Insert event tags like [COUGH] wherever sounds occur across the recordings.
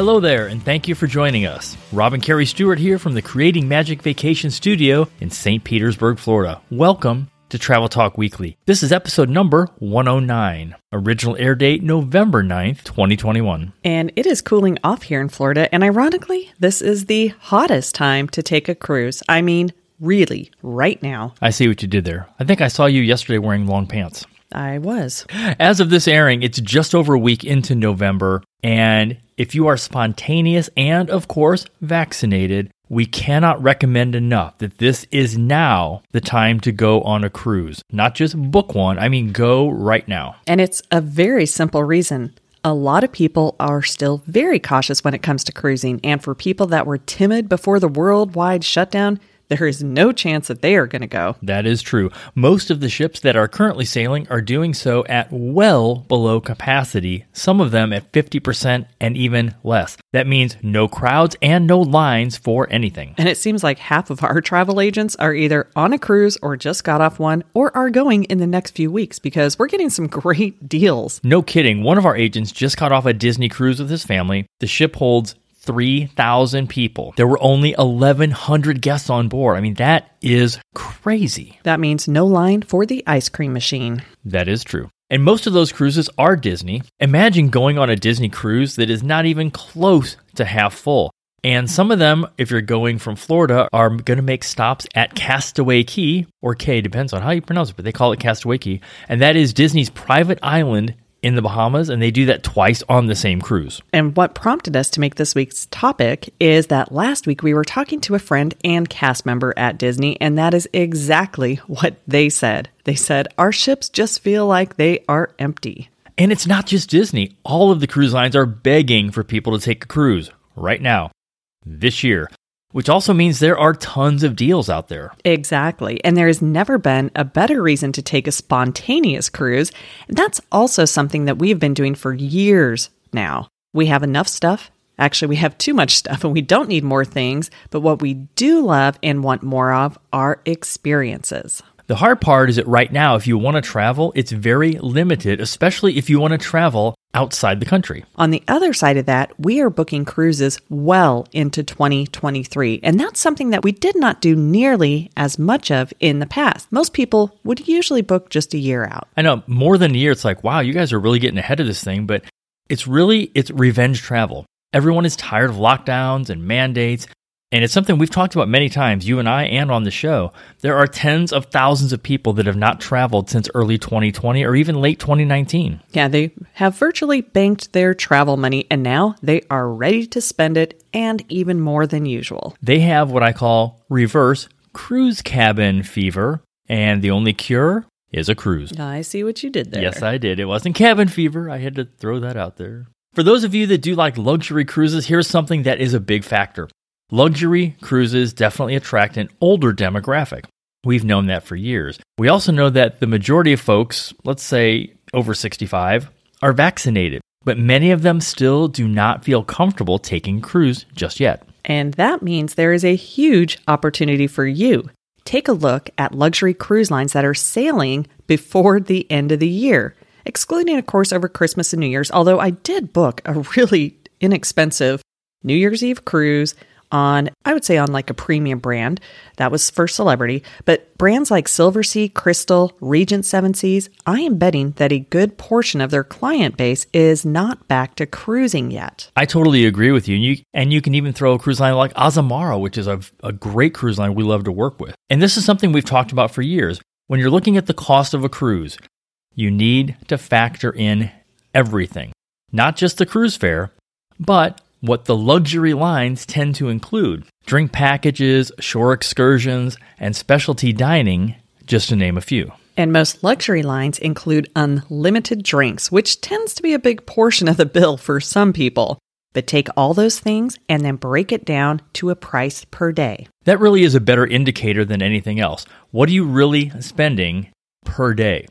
Hello there, and thank you for joining us. Rob and Kerri Stewart here from the Creating Magic Vacation Studio in St. Petersburg, Florida. Welcome to Travel Talk Weekly. This is episode number 109. Original air date November 9th, 2021. And it is cooling off here in Florida, and ironically, this is the hottest time to take a cruise. I mean, really, right now. I see what you did there. I think I saw you yesterday wearing long pants. I was. As of this airing, it's just over a week into November, and if you are spontaneous and, of course, vaccinated, we cannot recommend enough that this is now the time to go on a cruise. Not just book one, I mean, go right now. And it's a very simple reason. A lot of people are still very cautious when it comes to cruising. And for people that were timid before the worldwide shutdown, there is no chance that they are going to go. That is true. Most of the ships that are currently sailing are doing so at well below capacity, some of them at 50% and even less. That means no crowds and no lines for anything. And it seems like half of our travel agents are either on a cruise or just got off one or are going in the next few weeks because we're getting some [LAUGHS] great deals. No kidding. One of our agents just got off a Disney cruise with his family. The ship holds 3,000 people. There were only 1,100 guests on board. I mean, that is crazy. That means no line for the ice cream machine. That is true. And most of those cruises are Disney. Imagine going on a Disney cruise that is not even close to half full. And some of them, if you're going from Florida, are going to make stops at Castaway Cay, or K, depends on how you pronounce it, but they call it Castaway Cay. And that is Disney's private island in the Bahamas, and they do that twice on the same cruise. And what prompted us to make this week's topic is that last week we were talking to a friend and cast member at Disney, and that is exactly what they said. They said, Our ships just feel like they are empty. And it's not just Disney, all of the cruise lines are begging for people to take a cruise right now, this year which also means there are tons of deals out there. Exactly. And there has never been a better reason to take a spontaneous cruise. And that's also something that we've been doing for years now. We have enough stuff. Actually, we have too much stuff and we don't need more things. But what we do love and want more of are experiences. The hard part is that right now, if you want to travel, it's very limited, especially if you want to travel outside the country. On the other side of that, we are booking cruises well into 2023. And that's something that we did not do nearly as much of in the past. Most people would usually book just a year out. I know more than a year. It's like, wow, you guys are really getting ahead of this thing, but it's really, it's revenge travel. Everyone is tired of lockdowns and mandates. And it's something we've talked about many times, you and I, and on the show. There are tens of thousands of people that have not traveled since early 2020 or even late 2019. Yeah, they have virtually banked their travel money and now they are ready to spend it and even more than usual. They have what I call reverse cruise cabin fever, and the only cure is a cruise. I see what you did there. Yes, I did. It wasn't cabin fever. I had to throw that out there. For those of you that do like luxury cruises, here's something that is a big factor. Luxury cruises definitely attract an older demographic. We've known that for years. We also know that the majority of folks, let's say over 65, are vaccinated, but many of them still do not feel comfortable taking cruise just yet. And that means there is a huge opportunity for you. Take a look at luxury cruise lines that are sailing before the end of the year, excluding, of course, over Christmas and New Year's. Although I did book a really inexpensive New Year's Eve cruise on, I would say, on like a premium brand. That was for celebrity. But brands like Silversea, Crystal, Regent Seven Seas, I am betting that a good portion of their client base is not back to cruising yet. I totally agree with you. And you, and you can even throw a cruise line like Azamara, which is a, a great cruise line we love to work with. And this is something we've talked about for years. When you're looking at the cost of a cruise, you need to factor in everything, not just the cruise fare, but what the luxury lines tend to include drink packages, shore excursions, and specialty dining, just to name a few. And most luxury lines include unlimited drinks, which tends to be a big portion of the bill for some people. But take all those things and then break it down to a price per day. That really is a better indicator than anything else. What are you really spending per day?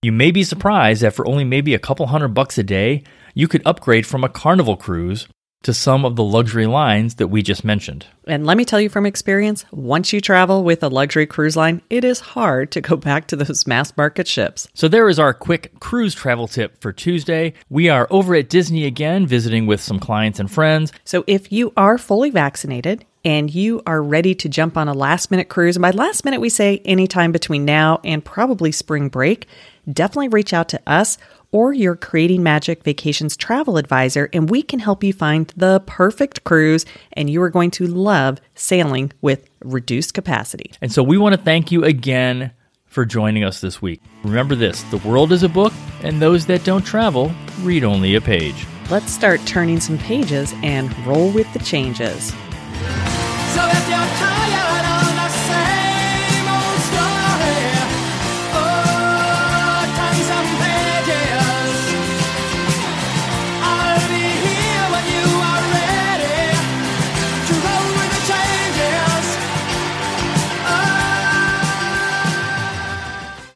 You may be surprised that for only maybe a couple hundred bucks a day, you could upgrade from a carnival cruise to some of the luxury lines that we just mentioned. And let me tell you from experience, once you travel with a luxury cruise line, it is hard to go back to those mass market ships. So there is our quick cruise travel tip for Tuesday. We are over at Disney again, visiting with some clients and friends. So if you are fully vaccinated, and you are ready to jump on a last minute cruise, and by last minute we say anytime between now and probably spring break, definitely reach out to us or your Creating Magic Vacations travel advisor, and we can help you find the perfect cruise. And you are going to love sailing with reduced capacity. And so we want to thank you again for joining us this week. Remember this the world is a book, and those that don't travel read only a page. Let's start turning some pages and roll with the changes. So if you're tired